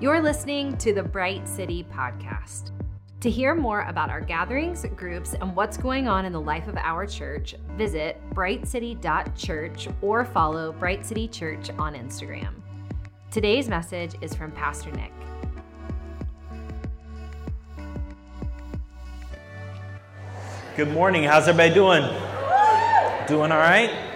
You're listening to the Bright City Podcast. To hear more about our gatherings, groups, and what's going on in the life of our church, visit brightcity.church or follow Bright City Church on Instagram. Today's message is from Pastor Nick. Good morning. How's everybody doing? Doing all right?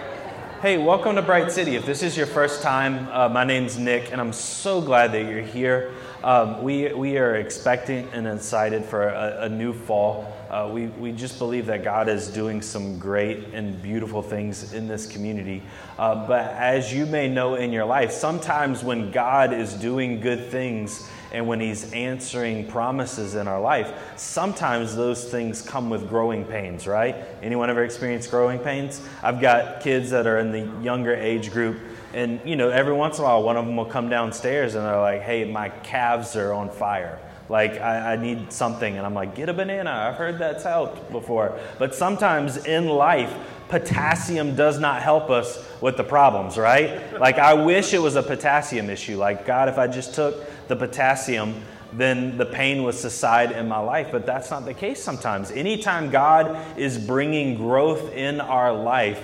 Hey, welcome to Bright City. If this is your first time, uh, my name's Nick, and I'm so glad that you're here. Um, we, we are expecting and excited for a, a new fall. Uh, we, we just believe that God is doing some great and beautiful things in this community. Uh, but as you may know in your life, sometimes when God is doing good things, and when he's answering promises in our life sometimes those things come with growing pains right? Anyone ever experienced growing pains? I've got kids that are in the younger age group and you know every once in a while one of them will come downstairs and they're like hey my calves are on fire. Like I, I, need something. And i'm like get a banana. I've heard that's helped before. But sometimes in life potassium does not help us with the problems right like i wish it was a potassium issue like god if i just took the potassium, then the pain would subside in my life. But that's not the case sometimes. Anytime God is bringing growth in our life,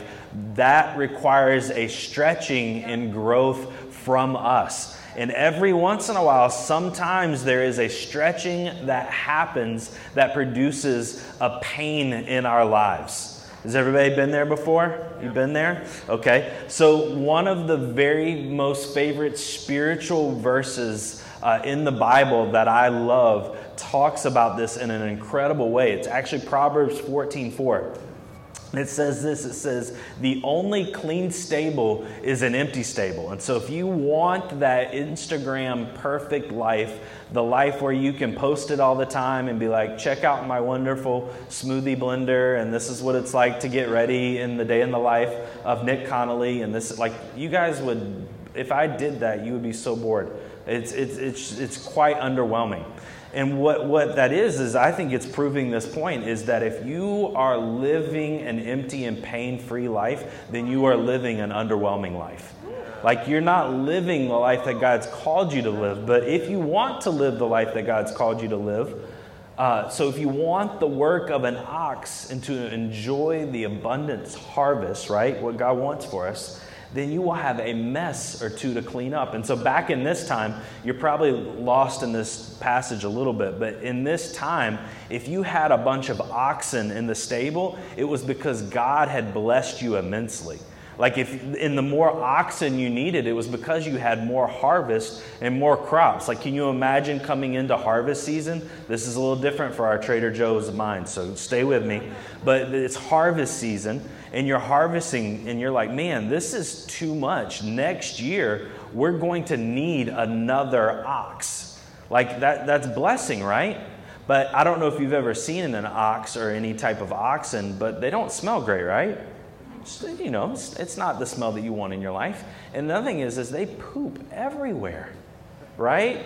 that requires a stretching and growth from us. And every once in a while, sometimes there is a stretching that happens that produces a pain in our lives. Has everybody been there before? You've been there? Okay. So, one of the very most favorite spiritual verses uh, in the Bible that I love talks about this in an incredible way. It's actually Proverbs 14 4. It says this it says, the only clean stable is an empty stable. And so, if you want that Instagram perfect life, the life where you can post it all the time and be like, check out my wonderful smoothie blender, and this is what it's like to get ready in the day in the life of Nick Connolly. And this, like, you guys would, if I did that, you would be so bored. It's, it's, it's, it's quite underwhelming. And what, what that is, is I think it's proving this point is that if you are living an empty and pain free life, then you are living an underwhelming life. Like you're not living the life that God's called you to live. But if you want to live the life that God's called you to live, uh, so if you want the work of an ox and to enjoy the abundance harvest, right, what God wants for us, then you will have a mess or two to clean up. And so, back in this time, you're probably lost in this passage a little bit, but in this time, if you had a bunch of oxen in the stable, it was because God had blessed you immensely. Like if in the more oxen you needed, it was because you had more harvest and more crops. Like, can you imagine coming into harvest season? This is a little different for our Trader Joe's mind, so stay with me. But it's harvest season, and you're harvesting, and you're like, man, this is too much. Next year, we're going to need another ox. Like, that, that's blessing, right? But I don't know if you've ever seen an ox or any type of oxen, but they don't smell great, right? you know, it's, not the smell that you want in your life. And the other thing is, is they poop everywhere, right?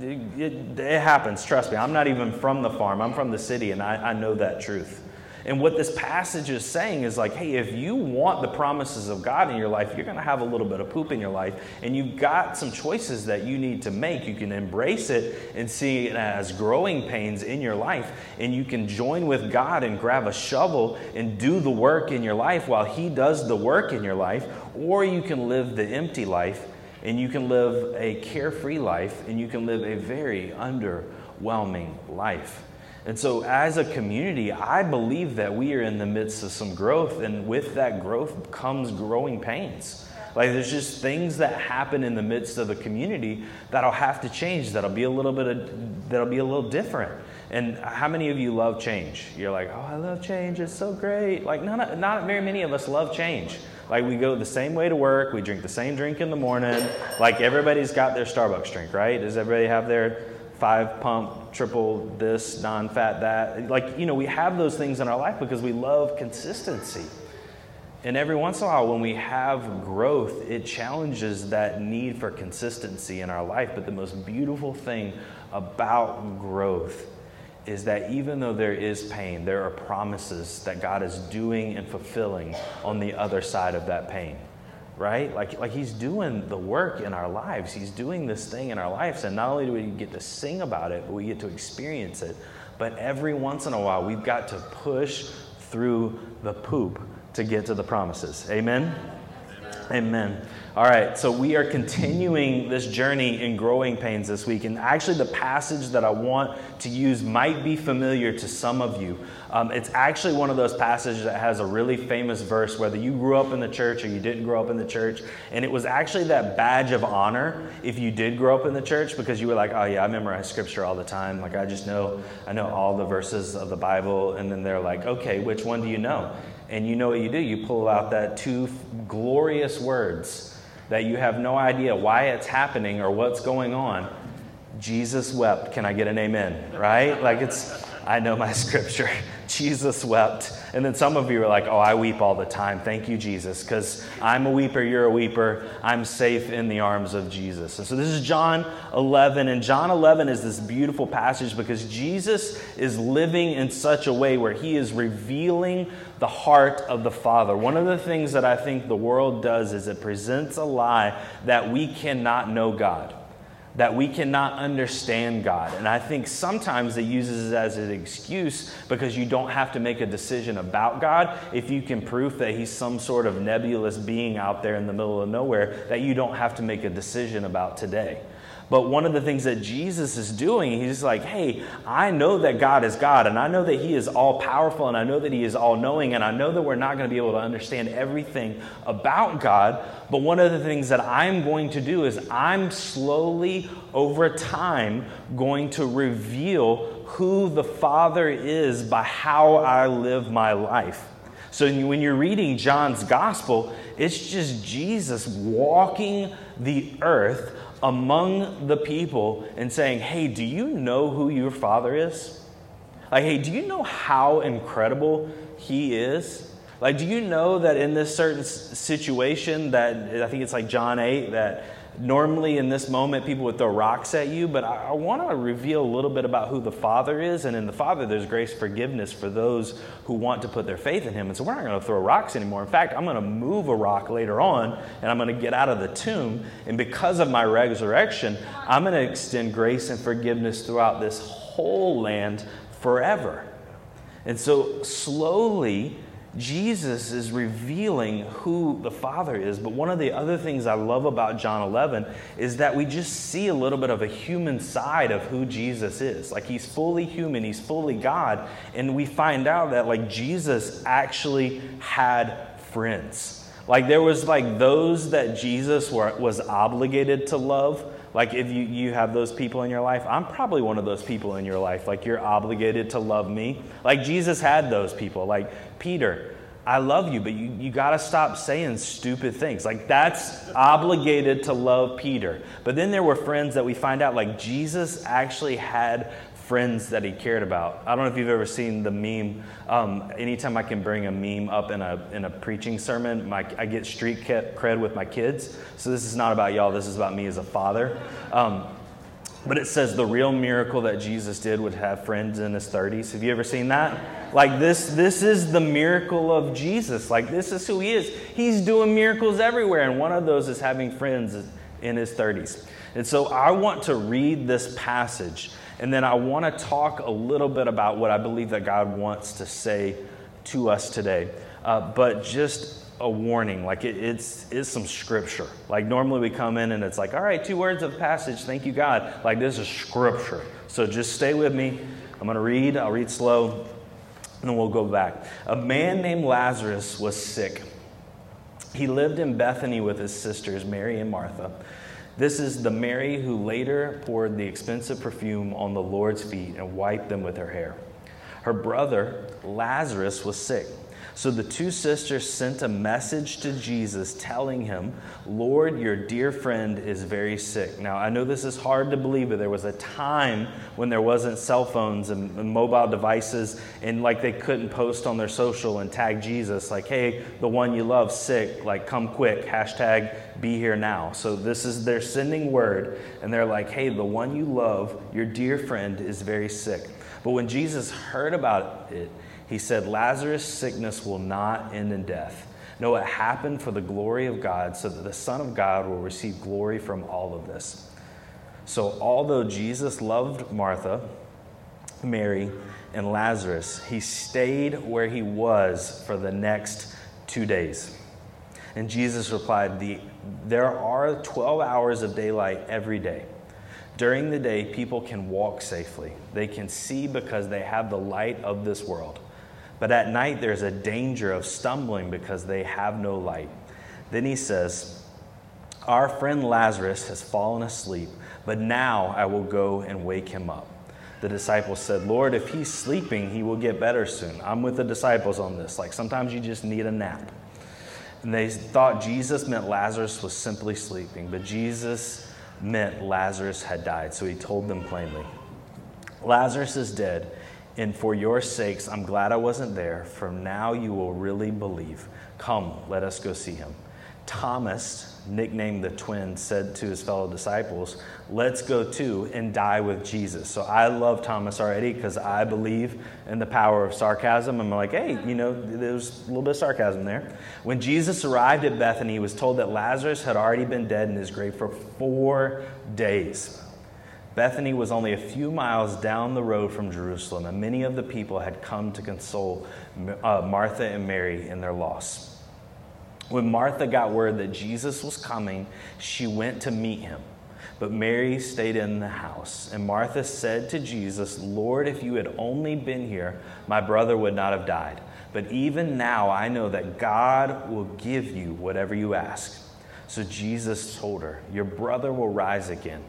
It, it, it, happens, trust me. I'm not even from the farm, I'm from the city, and I, I know that truth. And what this passage is saying is like, hey, if you want the promises of God in your life, you're going to have a little bit of poop in your life. And you've got some choices that you need to make. You can embrace it and see it as growing pains in your life. And you can join with God and grab a shovel and do the work in your life while He does the work in your life. Or you can live the empty life and you can live a carefree life and you can live a very underwhelming life. And so, as a community, I believe that we are in the midst of some growth, and with that growth comes growing pains. Like, there's just things that happen in the midst of the community that'll have to change, that'll be a little bit of, that'll be a little different. And how many of you love change? You're like, oh, I love change, it's so great. Like, not, not very many of us love change. Like, we go the same way to work, we drink the same drink in the morning. Like, everybody's got their Starbucks drink, right? Does everybody have their five pump, triple this, non fat that. Like, you know, we have those things in our life because we love consistency. And every once in a while, when we have growth, it challenges that need for consistency in our life. But the most beautiful thing about growth is that even though there is pain, there are promises that God is doing and fulfilling on the other side of that pain. Right? Like, like he's doing the work in our lives. He's doing this thing in our lives. And not only do we get to sing about it, but we get to experience it. But every once in a while, we've got to push through the poop to get to the promises. Amen? Amen. All right, so we are continuing this journey in growing pains this week. And actually, the passage that I want to use might be familiar to some of you. Um, it's actually one of those passages that has a really famous verse, whether you grew up in the church or you didn't grow up in the church. And it was actually that badge of honor if you did grow up in the church because you were like, oh, yeah, I memorize scripture all the time. Like, I just know, I know all the verses of the Bible. And then they're like, okay, which one do you know? And you know what you do? You pull out that two glorious words that you have no idea why it's happening or what's going on. Jesus wept. Can I get an amen? Right? Like it's, I know my scripture. Jesus wept. And then some of you are like, oh, I weep all the time. Thank you, Jesus, because I'm a weeper, you're a weeper. I'm safe in the arms of Jesus. And so this is John 11. And John 11 is this beautiful passage because Jesus is living in such a way where he is revealing the heart of the Father. One of the things that I think the world does is it presents a lie that we cannot know God that we cannot understand God. And I think sometimes it uses it as an excuse because you don't have to make a decision about God if you can prove that He's some sort of nebulous being out there in the middle of nowhere that you don't have to make a decision about today. But one of the things that Jesus is doing, he's like, hey, I know that God is God, and I know that He is all powerful, and I know that He is all knowing, and I know that we're not going to be able to understand everything about God. But one of the things that I'm going to do is I'm slowly, over time, going to reveal who the Father is by how I live my life. So when you're reading John's gospel, it's just Jesus walking the earth among the people and saying, Hey, do you know who your father is? Like, hey, do you know how incredible he is? Like, do you know that in this certain situation that I think it's like John 8 that normally in this moment people would throw rocks at you, but I, I want to reveal a little bit about who the Father is. And in the Father, there's grace forgiveness for those who want to put their faith in Him. And so we're not going to throw rocks anymore. In fact, I'm going to move a rock later on and I'm going to get out of the tomb. And because of my resurrection, I'm going to extend grace and forgiveness throughout this whole land forever. And so slowly, Jesus is revealing who the Father is. But one of the other things I love about John 11 is that we just see a little bit of a human side of who Jesus is. Like he's fully human, he's fully God. And we find out that like Jesus actually had friends. Like there was like those that Jesus were, was obligated to love. Like if you, you have those people in your life, I'm probably one of those people in your life. Like you're obligated to love me. Like Jesus had those people. Like Peter, I love you, but you, you got to stop saying stupid things. Like, that's obligated to love Peter. But then there were friends that we find out, like, Jesus actually had friends that he cared about. I don't know if you've ever seen the meme. Um, anytime I can bring a meme up in a, in a preaching sermon, my, I get street cred with my kids. So this is not about y'all, this is about me as a father. Um, but it says the real miracle that Jesus did would have friends in his 30s. Have you ever seen that? Like this this is the miracle of Jesus. Like this is who he is. He's doing miracles everywhere and one of those is having friends in his 30s. And so I want to read this passage and then I want to talk a little bit about what I believe that God wants to say to us today. Uh, but just a warning. Like it, it's, it's some scripture. Like normally we come in and it's like, all right, two words of passage. Thank you, God. Like this is scripture. So just stay with me. I'm going to read. I'll read slow and then we'll go back. A man named Lazarus was sick. He lived in Bethany with his sisters, Mary and Martha. This is the Mary who later poured the expensive perfume on the Lord's feet and wiped them with her hair. Her brother, Lazarus, was sick. So the two sisters sent a message to Jesus telling him, Lord, your dear friend is very sick. Now, I know this is hard to believe, but there was a time when there wasn't cell phones and, and mobile devices, and like they couldn't post on their social and tag Jesus, like, hey, the one you love sick, like, come quick, hashtag be here now. So this is, they're sending word, and they're like, hey, the one you love, your dear friend, is very sick. But when Jesus heard about it, he said, Lazarus' sickness will not end in death. No, it happened for the glory of God, so that the Son of God will receive glory from all of this. So, although Jesus loved Martha, Mary, and Lazarus, he stayed where he was for the next two days. And Jesus replied, the, There are 12 hours of daylight every day. During the day, people can walk safely. They can see because they have the light of this world. But at night, there's a danger of stumbling because they have no light. Then he says, Our friend Lazarus has fallen asleep, but now I will go and wake him up. The disciples said, Lord, if he's sleeping, he will get better soon. I'm with the disciples on this. Like sometimes you just need a nap. And they thought Jesus meant Lazarus was simply sleeping, but Jesus meant Lazarus had died. So he told them plainly Lazarus is dead and for your sakes, I'm glad I wasn't there. From now you will really believe. Come, let us go see him. Thomas, nicknamed the twin, said to his fellow disciples, Let's go too and die with Jesus. So I love Thomas already because I believe in the power of sarcasm. I'm like, hey, you know, there's a little bit of sarcasm there. When Jesus arrived at Bethany, he was told that Lazarus had already been dead in his grave for four days. Bethany was only a few miles down the road from Jerusalem, and many of the people had come to console uh, Martha and Mary in their loss. When Martha got word that Jesus was coming, she went to meet him. But Mary stayed in the house. And Martha said to Jesus, Lord, if you had only been here, my brother would not have died. But even now I know that God will give you whatever you ask. So Jesus told her, Your brother will rise again.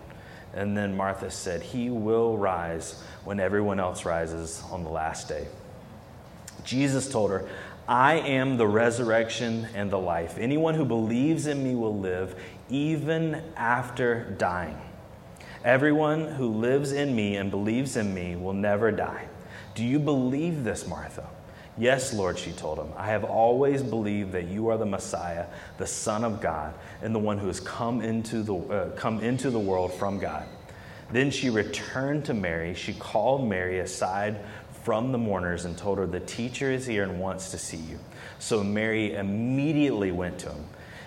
And then Martha said, He will rise when everyone else rises on the last day. Jesus told her, I am the resurrection and the life. Anyone who believes in me will live even after dying. Everyone who lives in me and believes in me will never die. Do you believe this, Martha? Yes, Lord, she told him. I have always believed that you are the Messiah, the Son of God, and the one who has come into the, uh, come into the world from God. Then she returned to Mary. She called Mary aside from the mourners and told her, The teacher is here and wants to see you. So Mary immediately went to him.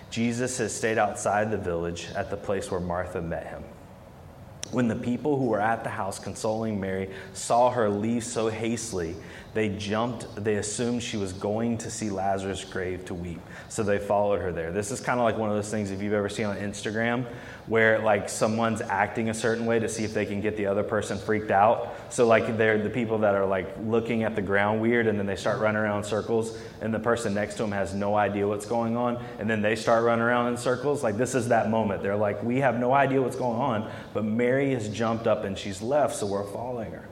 Jesus had stayed outside the village at the place where Martha met him. When the people who were at the house consoling Mary saw her leave so hastily, they jumped, they assumed she was going to see Lazarus' grave to weep. So they followed her there. This is kind of like one of those things if you've ever seen on Instagram where like someone's acting a certain way to see if they can get the other person freaked out. So like they're the people that are like looking at the ground weird and then they start running around circles and the person next to them has no idea what's going on and then they start running around in circles. Like this is that moment. They're like, we have no idea what's going on, but Mary has jumped up and she's left, so we're following her.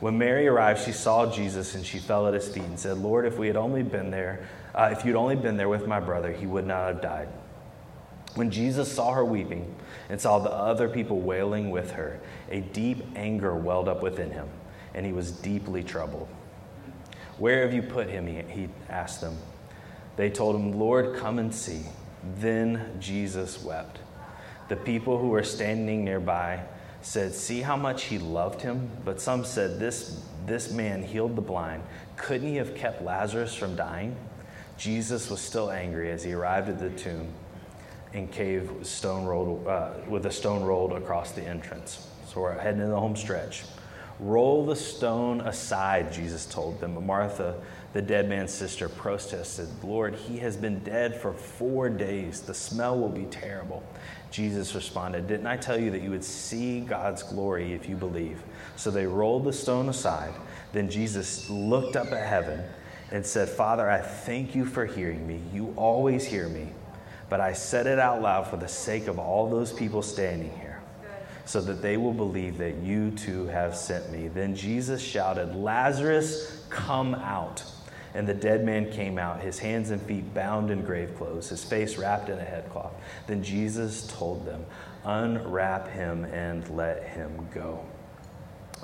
When Mary arrived, she saw Jesus and she fell at his feet and said, Lord, if we had only been there, uh, if you'd only been there with my brother, he would not have died. When Jesus saw her weeping and saw the other people wailing with her, a deep anger welled up within him, and he was deeply troubled. Where have you put him? He asked them. They told him, Lord, come and see. Then Jesus wept. The people who were standing nearby said, See how much he loved him? But some said, This, this man healed the blind. Couldn't he have kept Lazarus from dying? Jesus was still angry as he arrived at the tomb and cave with, stone rolled, uh, with a stone rolled across the entrance. So we're heading into the home stretch. Roll the stone aside, Jesus told them. But Martha, the dead man's sister, protested, Lord, he has been dead for four days. The smell will be terrible. Jesus responded, Didn't I tell you that you would see God's glory if you believe? So they rolled the stone aside. Then Jesus looked up at heaven and said, Father, I thank you for hearing me. You always hear me. But I said it out loud for the sake of all those people standing here, so that they will believe that you too have sent me. Then Jesus shouted, Lazarus, come out. And the dead man came out, his hands and feet bound in grave clothes, his face wrapped in a headcloth. Then Jesus told them, Unwrap him and let him go.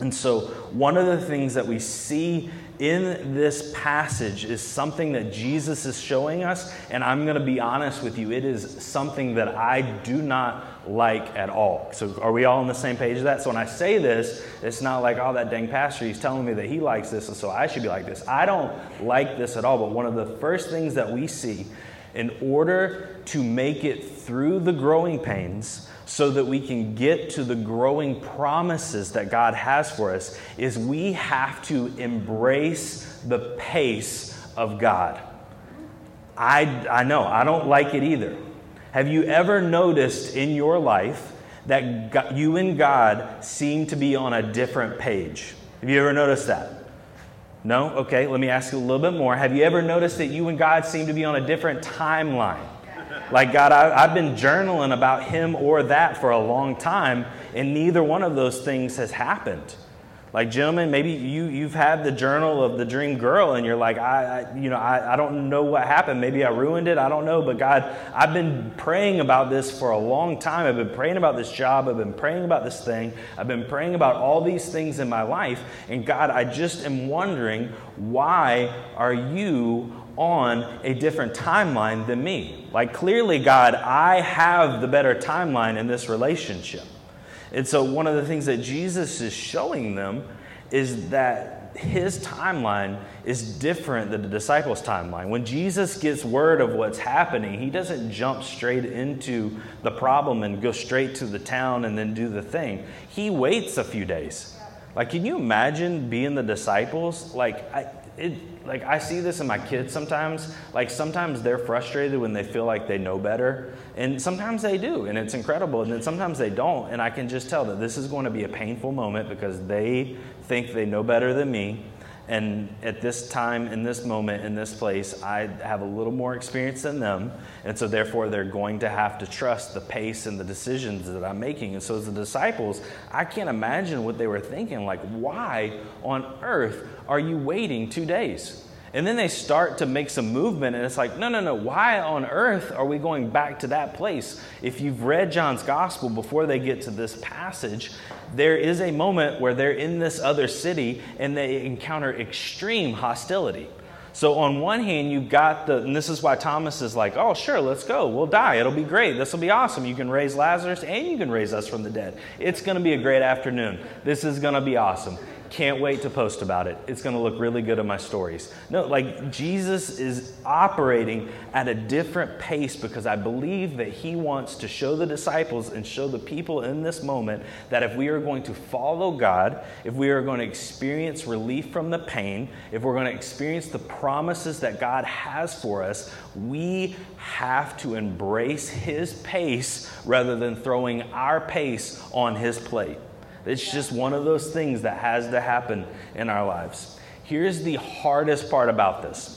And so, one of the things that we see in this passage is something that Jesus is showing us. And I'm going to be honest with you, it is something that I do not like at all. So, are we all on the same page of that? So, when I say this, it's not like, oh, that dang pastor, he's telling me that he likes this, and so I should be like this. I don't like this at all. But one of the first things that we see in order to make it through the growing pains so that we can get to the growing promises that God has for us is we have to embrace the pace of God. I, I know, I don't like it either. Have you ever noticed in your life that God, you and God seem to be on a different page? Have you ever noticed that? No? Okay, let me ask you a little bit more. Have you ever noticed that you and God seem to be on a different timeline? Like, God, I, have been journaling about him or that for a long time, and neither one of those things has happened. Like, gentlemen, maybe you, you've had the journal of the dream girl and you're like, I, I you know, I, I don't know what happened. Maybe I ruined it. I don't know. But God, I've been praying about this for a long time. I've been praying about this job. I've been praying about this thing. I've been praying about all these things in my life. And God, I just am wondering, why are you on a different timeline than me? Like, clearly, God, I have the better timeline in this relationship. And so, one of the things that Jesus is showing them is that his timeline is different than the disciples' timeline. When Jesus gets word of what's happening, he doesn't jump straight into the problem and go straight to the town and then do the thing. He waits a few days. Like, can you imagine being the disciples? Like, I, it, like I see this in my kids sometimes. Like sometimes they're frustrated when they feel like they know better, and sometimes they do, and it's incredible. And then sometimes they don't, and I can just tell that this is going to be a painful moment because they think they know better than me, and at this time, in this moment, in this place, I have a little more experience than them. And so, therefore, they're going to have to trust the pace and the decisions that I'm making. And so, as the disciples, I can't imagine what they were thinking. Like, why on earth are you waiting two days? And then they start to make some movement, and it's like, no, no, no, why on earth are we going back to that place? If you've read John's gospel before they get to this passage, there is a moment where they're in this other city and they encounter extreme hostility. So, on one hand, you've got the, and this is why Thomas is like, oh, sure, let's go. We'll die. It'll be great. This will be awesome. You can raise Lazarus and you can raise us from the dead. It's going to be a great afternoon. This is going to be awesome. Can't wait to post about it. It's going to look really good in my stories. No, like Jesus is operating at a different pace because I believe that he wants to show the disciples and show the people in this moment that if we are going to follow God, if we are going to experience relief from the pain, if we're going to experience the promises that God has for us, we have to embrace his pace rather than throwing our pace on his plate. It's just one of those things that has to happen in our lives. Here's the hardest part about this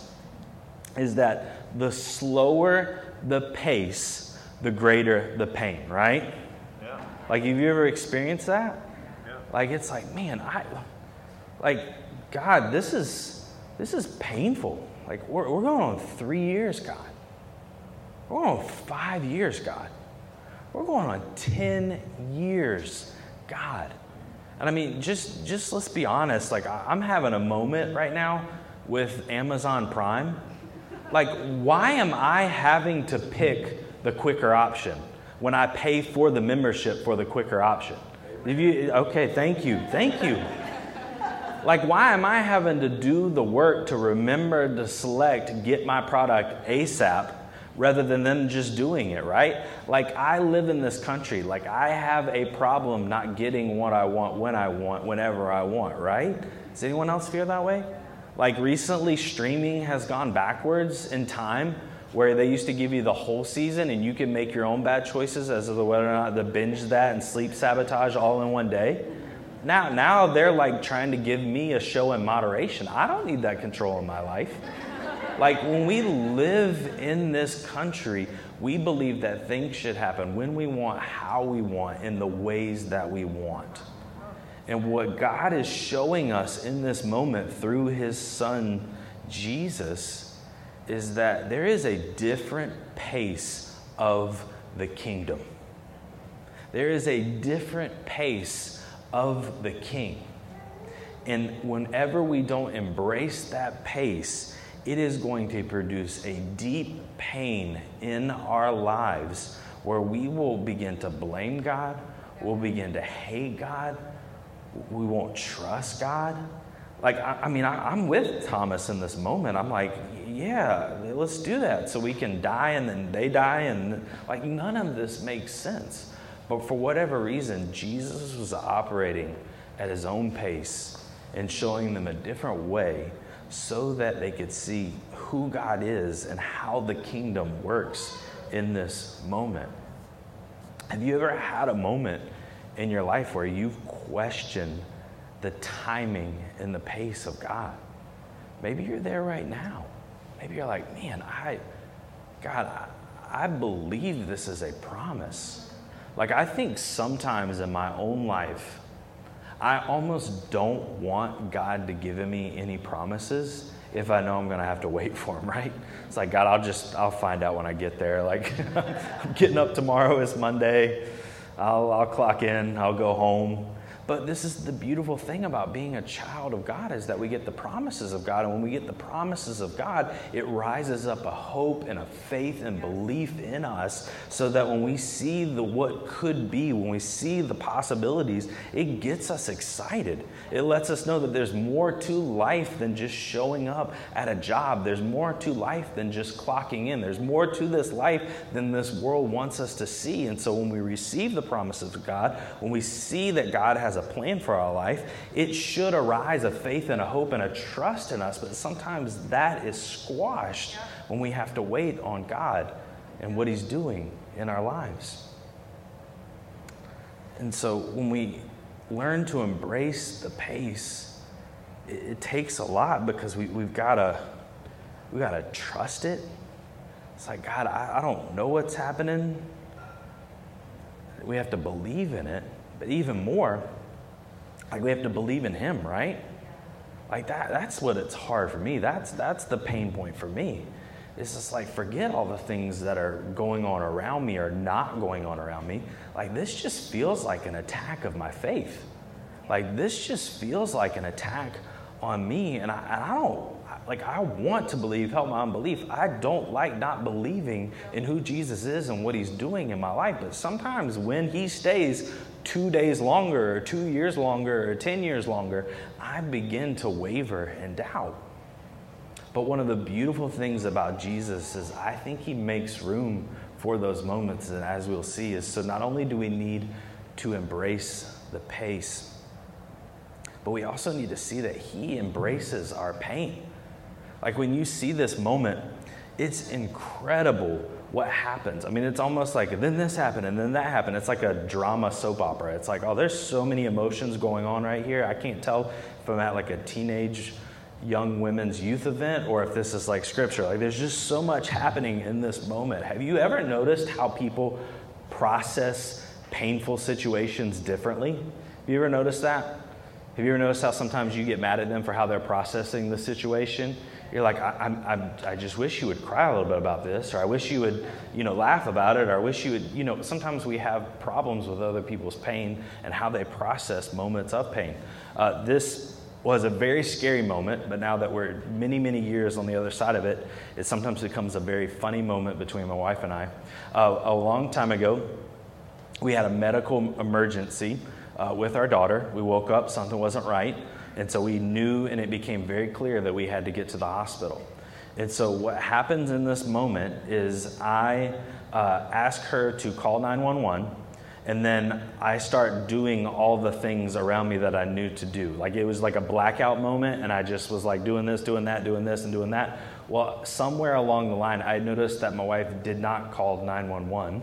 is that the slower the pace, the greater the pain, right? Yeah. Like have you ever experienced that? Yeah. Like it's like, man, I like God, this is this is painful. Like we're, we're going on three years, God. We're going on five years, God. We're going on 10 years God. And I mean, just, just let's be honest, like I'm having a moment right now with Amazon Prime. Like, why am I having to pick the quicker option when I pay for the membership for the quicker option? If you, okay, thank you, thank you. Like, why am I having to do the work to remember to select get my product ASAP rather than them just doing it, right? Like, I live in this country. Like, I have a problem not getting what I want when I want, whenever I want, right? Does anyone else feel that way? Like, recently, streaming has gone backwards in time where they used to give you the whole season and you can make your own bad choices as to whether or not to binge that and sleep sabotage all in one day. Now, now they're like trying to give me a show in moderation. I don't need that control in my life. Like when we live in this country, we believe that things should happen when we want, how we want, in the ways that we want. And what God is showing us in this moment through his son Jesus is that there is a different pace of the kingdom. There is a different pace of the king. And whenever we don't embrace that pace, it is going to produce a deep pain in our lives where we will begin to blame God, we'll begin to hate God, we won't trust God. Like, I, I mean, I, I'm with Thomas in this moment. I'm like, yeah, let's do that so we can die and then they die. And like, none of this makes sense. But for whatever reason, Jesus was operating at his own pace and showing them a different way so that they could see who God is and how the kingdom works in this moment. Have you ever had a moment in your life where you've questioned the timing and the pace of God? Maybe you're there right now. Maybe you're like, man, I, God, I, I believe this is a promise. Like, I think sometimes in my own life, I almost don't want God to give me any promises if I know I'm going to have to wait for him, right? It's like, God, I'll just, I'll find out when I get there. Like, I'm getting up tomorrow, it's Monday. I'll, I'll clock in, I'll go home. But this is the beautiful thing about being a child of God is that we get the promises of God. And when we get the promises of God, it rises up a hope and a faith and belief in us so that when we see the what could be, when we see the possibilities, it gets us excited. It lets us know that there's more to life than just showing up at a job. There's more to life than just clocking in. There's more to this life than this world wants us to see. And so when we receive the promises of God, when we see that God has has a plan for our life, it should arise a faith and a hope and a trust in us. But sometimes that is squashed when we have to wait on God and what He's doing in our lives. And so when we learn to embrace the pace, it, it takes a lot because we, we've got to we got to trust it. It's like, God, I, I don't know what's happening. We have to believe in it. But even more, like we have to believe in him, right? Like that that's what it's hard for me. That's that's the pain point for me. It's just like forget all the things that are going on around me or not going on around me. Like this just feels like an attack of my faith. Like this just feels like an attack on me and I, and I don't like I want to believe, help my unbelief. I don't like not believing in who Jesus is and what he's doing in my life. But sometimes when he stays two days longer, or two years longer, or 10 years longer, I begin to waver and doubt. But one of the beautiful things about Jesus is I think he makes room for those moments. And as we'll see, is so not only do we need to embrace the pace, but we also need to see that he embraces our pain. Like when you see this moment, it's incredible what happens. I mean, it's almost like then this happened and then that happened. It's like a drama soap opera. It's like, oh, there's so many emotions going on right here. I can't tell if I'm at like a teenage young women's youth event or if this is like scripture. Like, there's just so much happening in this moment. Have you ever noticed how people process painful situations differently? Have you ever noticed that? Have you ever noticed how sometimes you get mad at them for how they're processing the situation? You're like, I, I, I just wish you would cry a little bit about this, or I wish you would, you know, laugh about it, or I wish you would, you know, sometimes we have problems with other people's pain and how they process moments of pain. Uh, this was a very scary moment, but now that we're many, many years on the other side of it, it sometimes becomes a very funny moment between my wife and I. Uh, a long time ago, we had a medical emergency uh, with our daughter. We woke up, something wasn't right. And so we knew, and it became very clear that we had to get to the hospital. And so what happens in this moment is I uh, ask her to call 911, and then I start doing all the things around me that I knew to do. Like it was like a blackout moment, and I just was like doing this, doing that, doing this, and doing that. Well, somewhere along the line, I noticed that my wife did not call 911.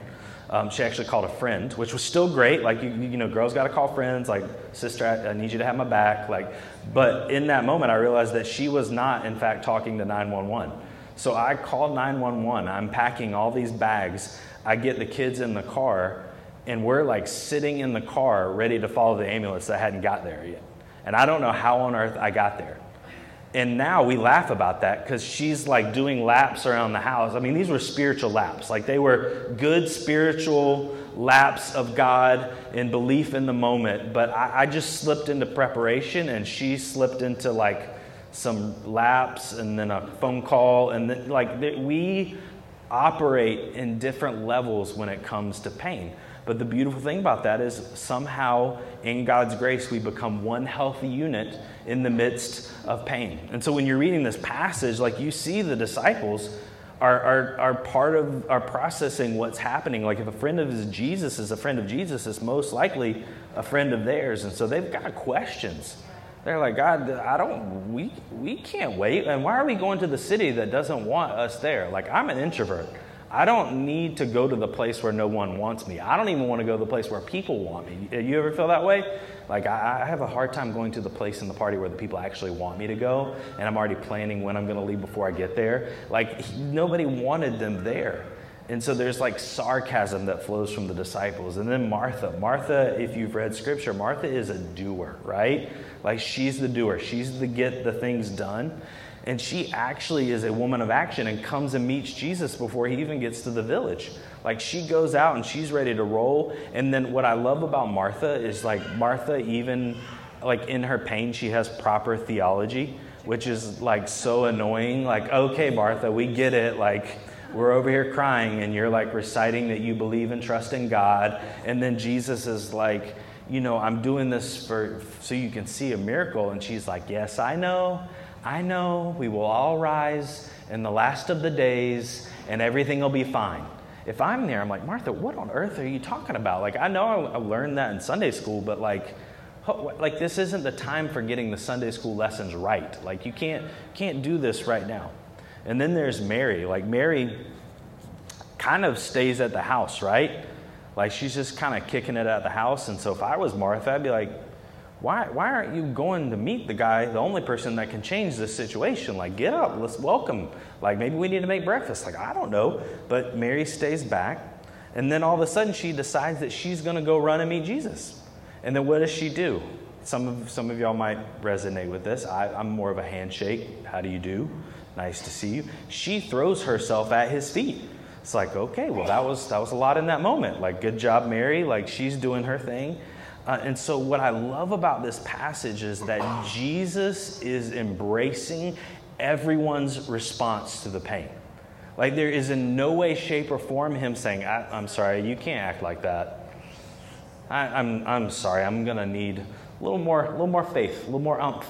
Um, she actually called a friend, which was still great. Like, you, you know, girls got to call friends. Like, sister, I, I, need you to have my back. Like, but in that moment, I realized that she was not, in fact, talking to 911. So I called 911. I'm packing all these bags. I get the kids in the car, and we're like sitting in the car ready to follow the ambulance that hadn't got there yet. And I don't know how on earth I got there. And now we laugh about that because she's like doing laps around the house. I mean, these were spiritual laps. Like they were good spiritual laps of God and belief in the moment. But I, I just slipped into preparation and she slipped into like some laps and then a phone call. And then, like we operate in different levels when it comes to pain. But the beautiful thing about that is somehow, in God's grace, we become one healthy unit in the midst of pain. And so when you're reading this passage, like you see the disciples are, are, are part of are processing what's happening. Like if a friend of Jesus is a friend of Jesus, is most likely a friend of theirs. And so they've got questions. They're like, God, I don't, we, we can't wait. And why are we going to the city that doesn't want us there? Like, I'm an introvert. I don't need to go to the place where no one wants me. I don't even want to go to the place where people want me. You ever feel that way? Like, I, I have a hard time going to the place in the party where the people actually want me to go, and I'm already planning when I'm going to leave before I get there. Like, nobody wanted them there. And so there's like sarcasm that flows from the disciples. And then Martha. Martha, if you've read scripture, Martha is a doer, right? Like she's the doer. She's the get the things done. And she actually is a woman of action and comes and meets Jesus before he even gets to the village. Like she goes out and she's ready to roll. And then what I love about Martha is like Martha, even like in her pain, she has proper theology, which is like so annoying. Like, okay, Martha, we get it. Like, we're over here crying and you're like reciting that you believe and trust in God. And then Jesus is like, you know, I'm doing this for so you can see a miracle. And she's like, Yes, I know. I know we will all rise in the last of the days and everything will be fine. If I'm there, I'm like, Martha, what on earth are you talking about? Like, I know I learned that in Sunday school, but like, like this isn't the time for getting the Sunday school lessons right. Like, you can't can't do this right now. And then there's Mary. Like, Mary kind of stays at the house, right? Like, she's just kind of kicking it at the house. And so, if I was Martha, I'd be like, why, why aren't you going to meet the guy, the only person that can change this situation? Like, get up, let's welcome. Like, maybe we need to make breakfast. Like, I don't know. But Mary stays back. And then all of a sudden, she decides that she's going to go run and meet Jesus. And then what does she do? Some of, some of y'all might resonate with this. I, I'm more of a handshake. How do you do? Nice to see you. She throws herself at his feet. It's like, okay, well, that was, that was a lot in that moment. Like, good job, Mary. Like, she's doing her thing. Uh, and so, what I love about this passage is that Jesus is embracing everyone's response to the pain. Like, there is in no way, shape, or form him saying, I, am sorry, you can't act like that. I, I'm, I'm sorry, I'm going to need a little more, a little more faith, a little more umph.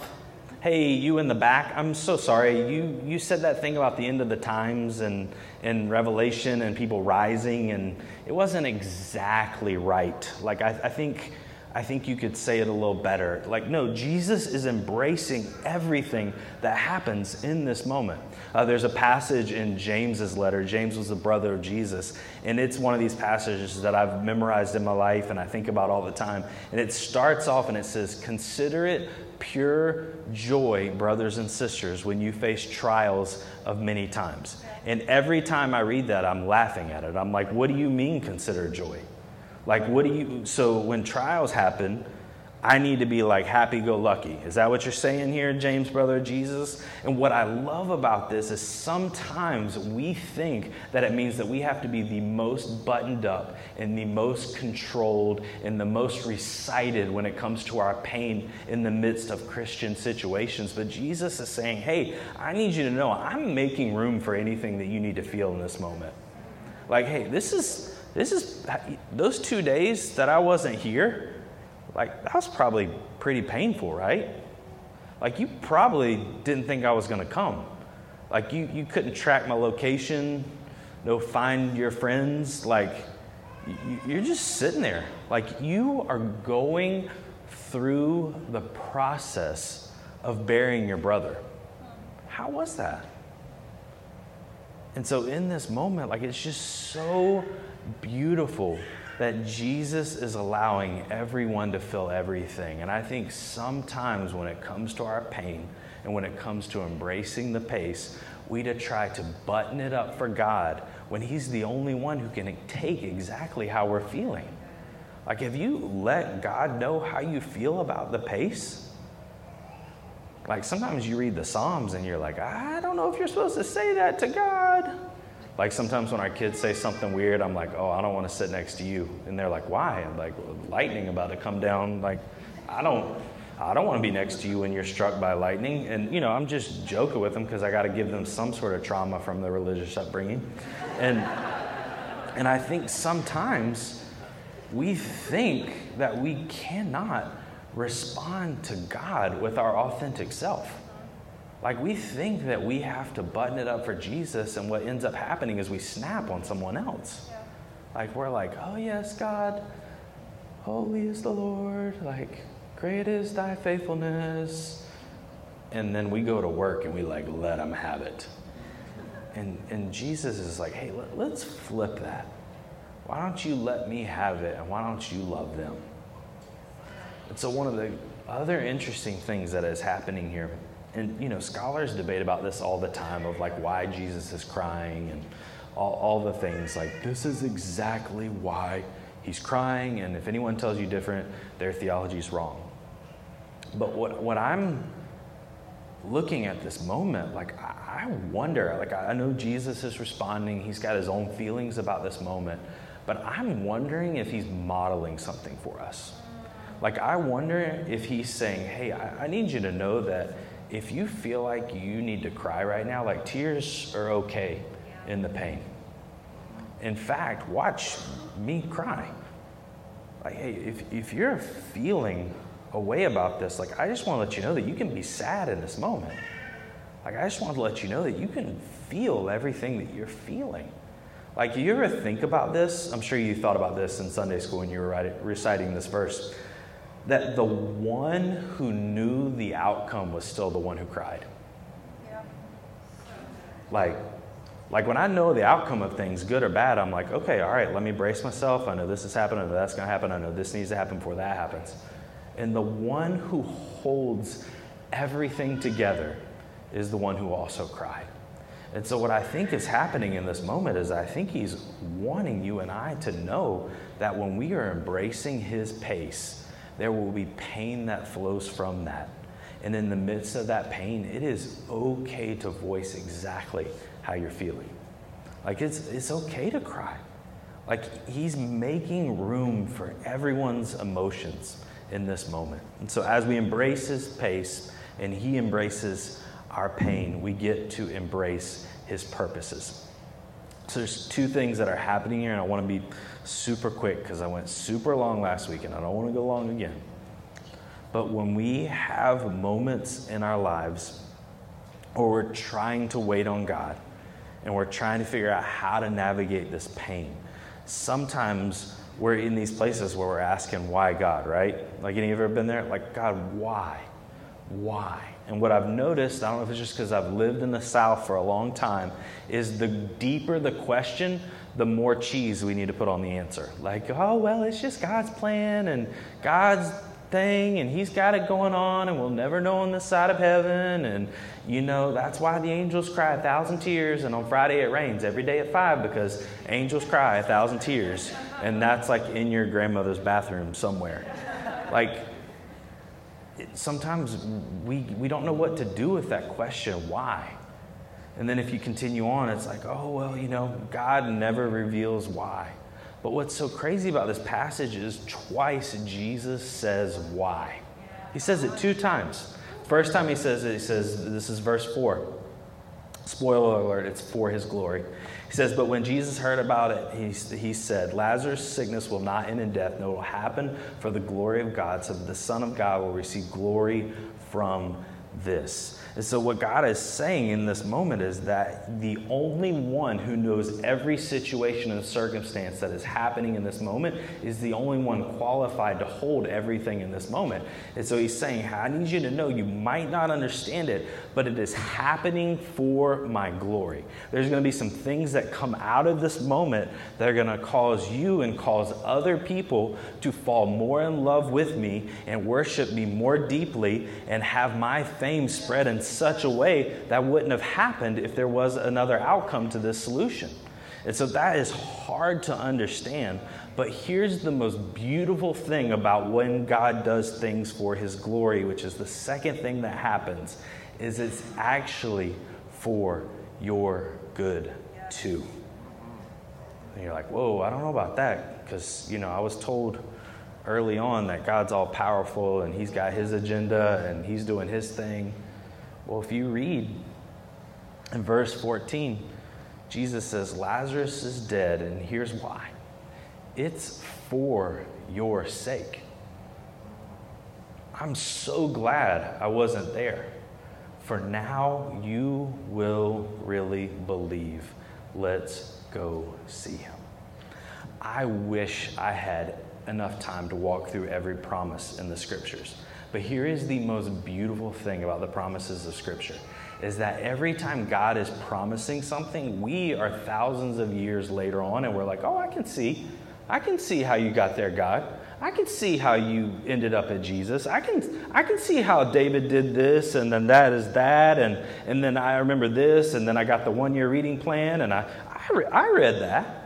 Hey, you in the back, I'm so sorry. You, you said that thing about the end of the times and, and Revelation and people rising, and it wasn't exactly right. Like, I, I think I think you could say it a little better. Like, no, Jesus is embracing everything that happens in this moment. Uh, there's a passage in James's letter. James was the brother of Jesus, and it's one of these passages that I've memorized in my life and I think about all the time. And it starts off and it says, Consider it pure joy, brothers and sisters, when you face trials of many times. And every time I read that, I'm laughing at it. I'm like, what do you mean, consider joy? Like, what do you, so when trials happen, I need to be like happy go lucky. Is that what you're saying here, James, brother Jesus? And what I love about this is sometimes we think that it means that we have to be the most buttoned up and the most controlled and the most recited when it comes to our pain in the midst of Christian situations. But Jesus is saying, hey, I need you to know I'm making room for anything that you need to feel in this moment. Like, hey, this is this is those two days that I wasn't here, like that was probably pretty painful, right? Like you probably didn't think I was to come. Like you, you couldn't track my location, no find your friends. Like you're just sitting there. Like you are going through the process of burying your brother. How was that? And so in this moment, like it's just so beautiful that Jesus is allowing everyone to feel everything. And I think sometimes when it comes to our pain and when it comes to embracing the pace, we to try to button it up for God when He's the only one who can take exactly how we're feeling. Like, have you let God know how you feel about the pace? Like, sometimes you read the Psalms and you're like, I don't know if you're supposed to say that to God. Like sometimes when our kids say something weird, I'm like, oh, I don't want to sit next to you. And they're like, why? I'm like, lightning about to come down. Like, I don't, I don't want to be next to you when you're struck by lightning. And, you know, I'm just joking with them because I got to give them some sort of trauma from the religious upbringing. And, and I think sometimes we think that we cannot respond to God with our authentic self. Like we think that we have to button it up for Jesus, and what ends up happening is we snap on someone else. Like we're like, oh yes, God, holy is the Lord, like great is thy faithfulness. And then we go to work and we like let him have it. And, and Jesus is like, hey, let, let's flip that. Why don't you let me have it and why don't you love them? And so, one of the other interesting things that is happening here, and you know, scholars debate about this all the time of like why Jesus is crying and all, all the things. Like, this is exactly why he's crying, and if anyone tells you different, their theology is wrong. But what, what I'm looking at this moment, like, I, I wonder, like, I know Jesus is responding, he's got his own feelings about this moment, but I'm wondering if he's modeling something for us. Like, I wonder if he's saying, hey, I, I need you to know that if you feel like you need to cry right now, like, tears are okay in the pain. In fact, watch me cry. Like, hey, if, if you're feeling a way about this, like, I just want to let you know that you can be sad in this moment. Like, I just want to let you know that you can feel everything that you're feeling. Like, you ever think about this? I'm sure you thought about this in Sunday school when you were reciting this verse. That the one who knew the outcome was still the one who cried. Yeah. Like, like when I know the outcome of things, good or bad, I'm like, okay, all right, let me brace myself. I know this is happening, I know that's to happen, I know this needs to happen before that happens. And the one who holds everything together is the one who also cried. And so, what I think is happening in this moment is I think he's wanting you and I to know that when we are embracing his pace, there will be pain that flows from that. And in the midst of that pain, it is okay to voice exactly how you're feeling. Like it's, it's okay to cry. Like he's making room for everyone's emotions in this moment. And so as we embrace his pace and he embraces our pain, we get to embrace his purposes. So there's two things that are happening here, and I want to be super quick because I went super long last week and I don't want to go long again. But when we have moments in our lives where we're trying to wait on God, and we're trying to figure out how to navigate this pain. Sometimes we're in these places where we're asking, why God, right? Like, any of you ever been there? Like, God, why? Why? And what I've noticed, I don't know if it's just because I've lived in the South for a long time, is the deeper the question, the more cheese we need to put on the answer. Like, oh, well, it's just God's plan and God's thing and he's got it going on and we'll never know on this side of heaven. And you know that's why the angels cry a thousand tears and on friday it rains every day at five because angels cry a thousand tears and that's like in your grandmother's bathroom somewhere. Like sometimes we, we don't know what to do with that question. Why and then if you continue on it's like oh well you know god never reveals why but what's so crazy about this passage is twice Jesus says why. He says it two times. First time he says it, he says, this is verse 4. Spoiler alert, it's for his glory. He says, But when Jesus heard about it, he, he said, Lazarus' sickness will not end in death, no, it will happen for the glory of God, so that the Son of God will receive glory from this. And so, what God is saying in this moment is that the only one who knows every situation and circumstance that is happening in this moment is the only one qualified to hold everything in this moment. And so, He's saying, I need you to know you might not understand it, but it is happening for my glory. There's going to be some things that come out of this moment that are going to cause you and cause other people to fall more in love with me and worship me more deeply and have my fame spread in such a way that wouldn't have happened if there was another outcome to this solution. And so that is hard to understand. But here's the most beautiful thing about when God does things for his glory, which is the second thing that happens, is it's actually for your good too. And you're like, whoa, I don't know about that. Because, you know, I was told early on that God's all powerful and he's got his agenda and he's doing his thing. Well, if you read in verse 14, Jesus says, Lazarus is dead, and here's why. it's for your sake. I'm so glad I wasn't there. For now, you will really believe. Let's go see him. I wish I had enough time to walk through every promise in the scriptures. But here is the most beautiful thing about the promises of scripture is that every time God is promising something, we are thousands of years later on and we're like, "Oh, I can see. I can see how you got there, God. I can see how you ended up at Jesus. I can, I can see how David did this, and then that is that, and, and then I remember this, and then I got the one year reading plan, and I, I, re- I read that.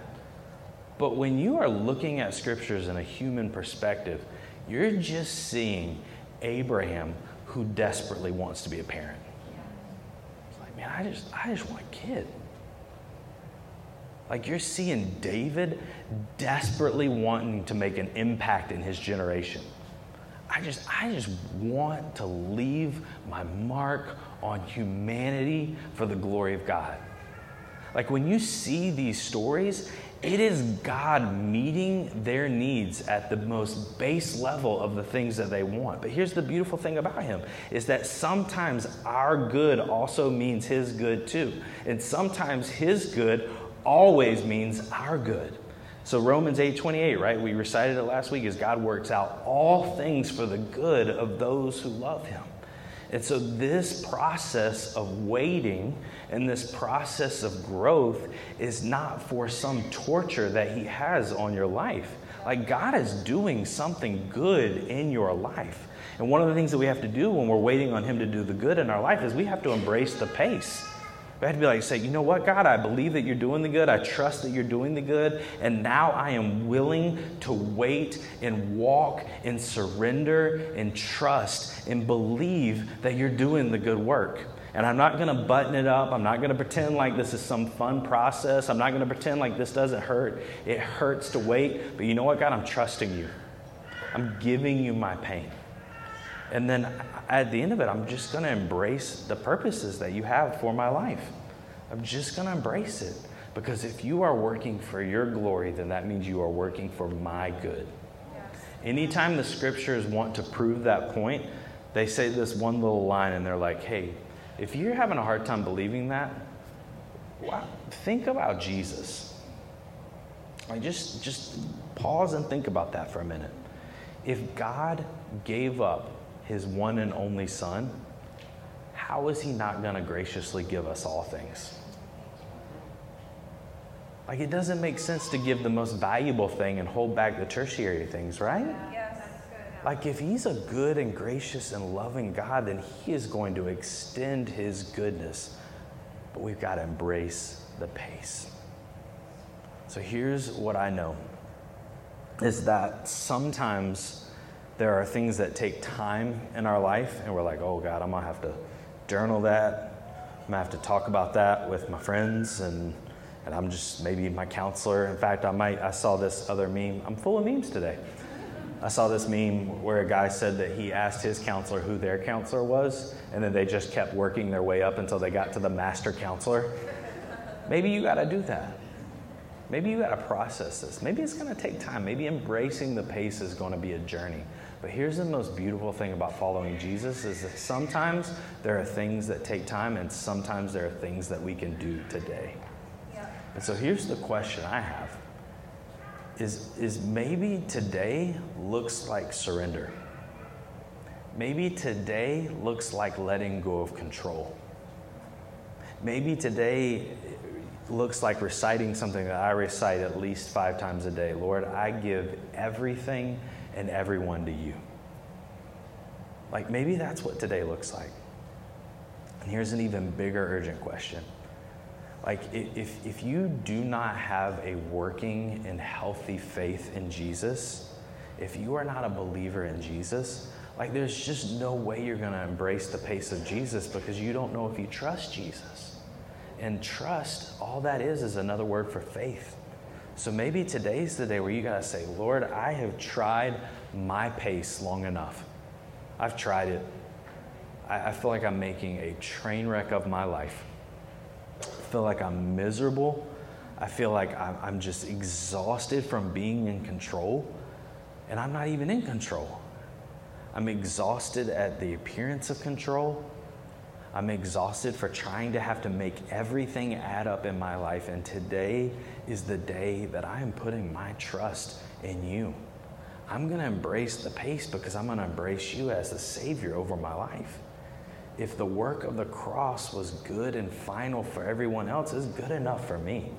But when you are looking at scriptures in a human perspective, you're just seeing Abraham who desperately wants to be a parent. It's like, man, I just, I just want a kid. Like you're seeing David desperately wanting to make an impact in his generation. I just, I just want to leave my mark on humanity for the glory of God. Like when you see these stories, it is God meeting their needs at the most base level of the things that they want. But here's the beautiful thing about him is that sometimes our good also means his good too. And sometimes his good always means our good. So Romans 8:28, right? We recited it last week is God works out all things for the good of those who love him. And so this process of waiting and this process of growth is not for some torture that he has on your life. Like God is doing something good in your life. And one of the things that we have to do when we're waiting on him to do the good in our life is we have to embrace the pace. We have to be like, say, you know what, God, I believe that you're doing the good. I trust that you're doing the good. And now I am willing to wait and walk and surrender and trust and believe that you're doing the good work. And I'm not going to button it up. I'm not going to pretend like this is some fun process. I'm not going to pretend like this doesn't hurt. It hurts to wait. But you know what, God? I'm trusting you. I'm giving you my pain. And then at the end of it, I'm just going to embrace the purposes that you have for my life. I'm just going to embrace it. Because if you are working for your glory, then that means you are working for my good. Yes. Anytime the scriptures want to prove that point, they say this one little line and they're like, hey, if you're having a hard time believing that, wow, think about Jesus. Like just, just pause and think about that for a minute. If God gave up his one and only Son, how is he not going to graciously give us all things? Like, it doesn't make sense to give the most valuable thing and hold back the tertiary things, right? Yes. Like, if he's a good and gracious and loving God, then he is going to extend his goodness. But we've got to embrace the pace. So, here's what I know is that sometimes there are things that take time in our life, and we're like, oh God, I'm gonna have to journal that. I'm gonna have to talk about that with my friends, and, and I'm just maybe my counselor. In fact, I might, I saw this other meme. I'm full of memes today. I saw this meme where a guy said that he asked his counselor who their counselor was, and then they just kept working their way up until they got to the master counselor. Maybe you gotta do that. Maybe you gotta process this. Maybe it's gonna take time. Maybe embracing the pace is gonna be a journey. But here's the most beautiful thing about following Jesus is that sometimes there are things that take time and sometimes there are things that we can do today. Yeah. And so here's the question I have. Is, is maybe today looks like surrender. Maybe today looks like letting go of control. Maybe today looks like reciting something that I recite at least five times a day. Lord, I give everything and everyone to you. Like maybe that's what today looks like. And here's an even bigger urgent question. Like, if, if you do not have a working and healthy faith in Jesus, if you are not a believer in Jesus, like there's just no way you're going to embrace the pace of Jesus because you don't know if you trust Jesus. And trust, all that is, is another word for faith. So maybe today's the day where you got to say, Lord, I have tried my pace long enough. I've tried it. I, I feel like I'm making a train wreck of my life. I feel like I'm miserable. I feel like I'm just exhausted from being in control, and I'm not even in control. I'm exhausted at the appearance of control. I'm exhausted for trying to have to make everything add up in my life. And today is the day that I am putting my trust in you. I'm going to embrace the pace because I'm going to embrace you as the Savior over my life. If the work of the cross was good and final for everyone else, it's good enough for me.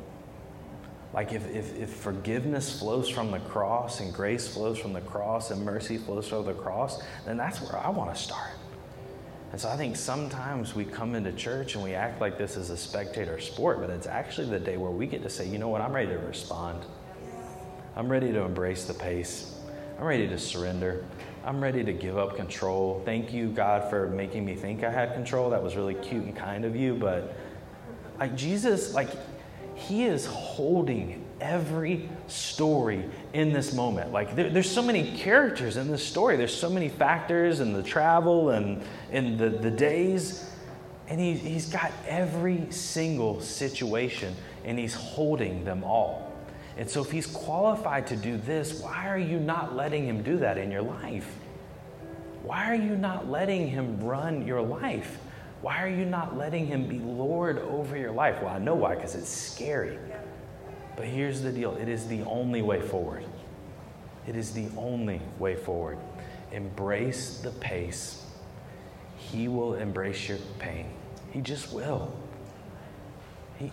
Like if, if, if forgiveness flows from the cross and grace flows from the cross and mercy flows from the cross, then that's where I want to start. And so I think sometimes we come into church and we act like this is a spectator sport, but it's actually the day where we get to say, you know what, I'm ready to respond. I'm ready to embrace the pace. I'm ready to surrender. I'm ready to give up control. Thank you, God, for making me think I had control. That was really cute and kind of you, but like Jesus, like he is holding every story in this moment. Like there, there's so many characters in this story. There's so many factors and the travel and, and the, the days. And he, he's got every single situation and he's holding them all. And so if he's qualified to do this, why are you not letting him do that in your life? Why are you not letting him run your life? Why are you not letting Him be Lord over your life? Well, I know why, because it's scary. But here's the deal it is the only way forward. It is the only way forward. Embrace the pace. He will embrace your pain. He just will. He,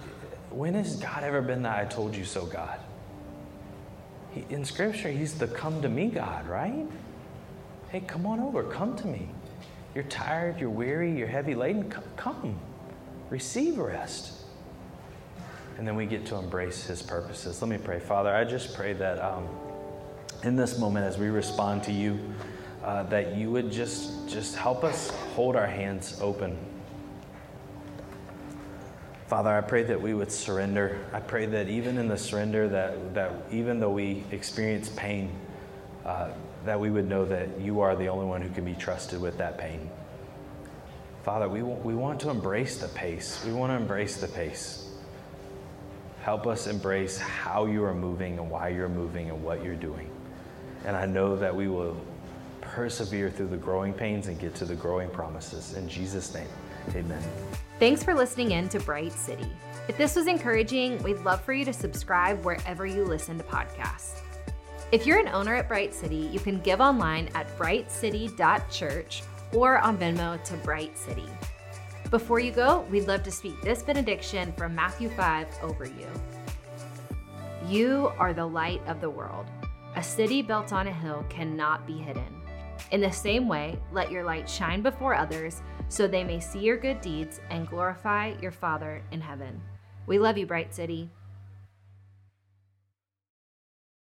when has God ever been that I told you so God? He, in Scripture, He's the come to me God, right? Hey, come on over, come to me. You're tired, you're weary, you're heavy laden. Come, receive rest. And then we get to embrace His purposes. Let me pray. Father, I just pray that um, in this moment, as we respond to you, uh, that you would just, just help us hold our hands open. Father, I pray that we would surrender. I pray that even in the surrender, that, that even though we experience pain, uh, that we would know that you are the only one who can be trusted with that pain. Father, we, want, we want to embrace the pace. We want to embrace the pace. Help us embrace how you are moving and why you're moving and what you're doing. And I know that we will persevere through the growing pains and get to the growing promises. In Jesus' name, amen. Thanks for listening in to Bright City. If this was encouraging, we'd love for you to subscribe wherever you listen to podcasts. If you're an owner at Bright City, you can give online at brightcity.church or on Venmo to Bright City. Before you go, we'd love to speak this benediction from Matthew 5 over you. You are the light of the world. A city built on a hill cannot be hidden. In the same way, let your light shine before others so they may see your good deeds and glorify your Father in heaven. We love you, Bright City.